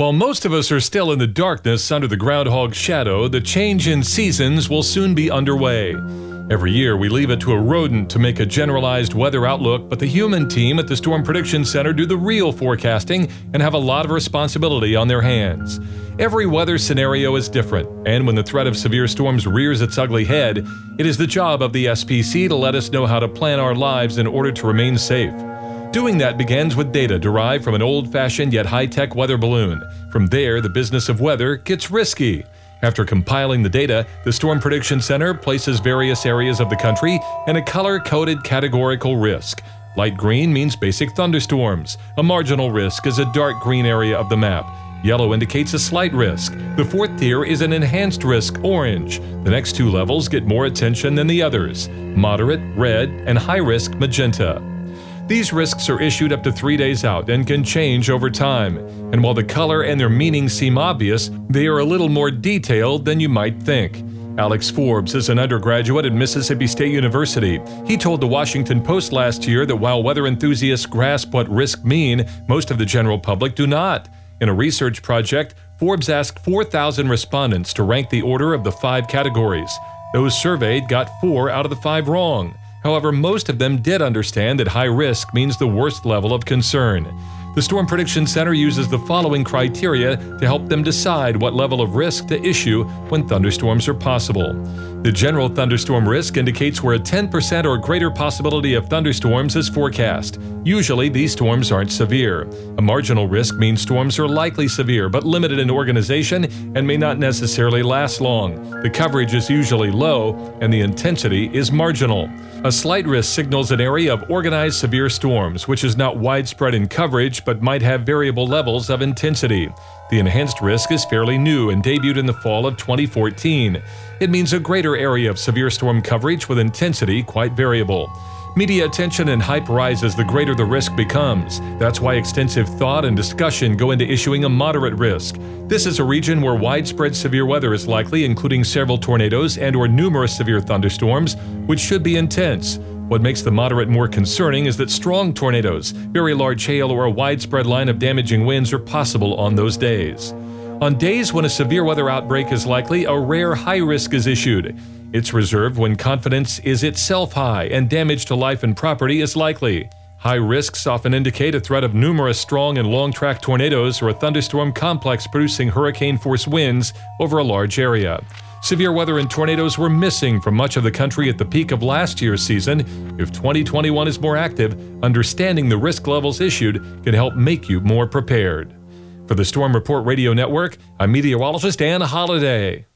While most of us are still in the darkness under the groundhog's shadow, the change in seasons will soon be underway. Every year, we leave it to a rodent to make a generalized weather outlook, but the human team at the Storm Prediction Center do the real forecasting and have a lot of responsibility on their hands. Every weather scenario is different, and when the threat of severe storms rears its ugly head, it is the job of the SPC to let us know how to plan our lives in order to remain safe. Doing that begins with data derived from an old fashioned yet high tech weather balloon. From there, the business of weather gets risky. After compiling the data, the Storm Prediction Center places various areas of the country in a color coded categorical risk. Light green means basic thunderstorms. A marginal risk is a dark green area of the map. Yellow indicates a slight risk. The fourth tier is an enhanced risk, orange. The next two levels get more attention than the others moderate, red, and high risk, magenta. These risks are issued up to three days out and can change over time. And while the color and their meaning seem obvious, they are a little more detailed than you might think. Alex Forbes is an undergraduate at Mississippi State University. He told the Washington Post last year that while weather enthusiasts grasp what risk mean, most of the general public do not. In a research project, Forbes asked 4,000 respondents to rank the order of the five categories. Those surveyed got four out of the five wrong. However, most of them did understand that high risk means the worst level of concern. The Storm Prediction Center uses the following criteria to help them decide what level of risk to issue when thunderstorms are possible. The general thunderstorm risk indicates where a 10% or greater possibility of thunderstorms is forecast. Usually, these storms aren't severe. A marginal risk means storms are likely severe but limited in organization and may not necessarily last long. The coverage is usually low and the intensity is marginal. A slight risk signals an area of organized severe storms, which is not widespread in coverage but might have variable levels of intensity. The enhanced risk is fairly new and debuted in the fall of 2014. It means a greater area of severe storm coverage with intensity quite variable. Media attention and hype rises the greater the risk becomes. That's why extensive thought and discussion go into issuing a moderate risk. This is a region where widespread severe weather is likely, including several tornadoes and or numerous severe thunderstorms, which should be intense. What makes the moderate more concerning is that strong tornadoes, very large hail, or a widespread line of damaging winds are possible on those days. On days when a severe weather outbreak is likely, a rare high risk is issued. It's reserved when confidence is itself high and damage to life and property is likely. High risks often indicate a threat of numerous strong and long track tornadoes or a thunderstorm complex producing hurricane force winds over a large area. Severe weather and tornadoes were missing from much of the country at the peak of last year's season. If 2021 is more active, understanding the risk levels issued can help make you more prepared. For the Storm Report Radio Network, I'm meteorologist Ann Holliday.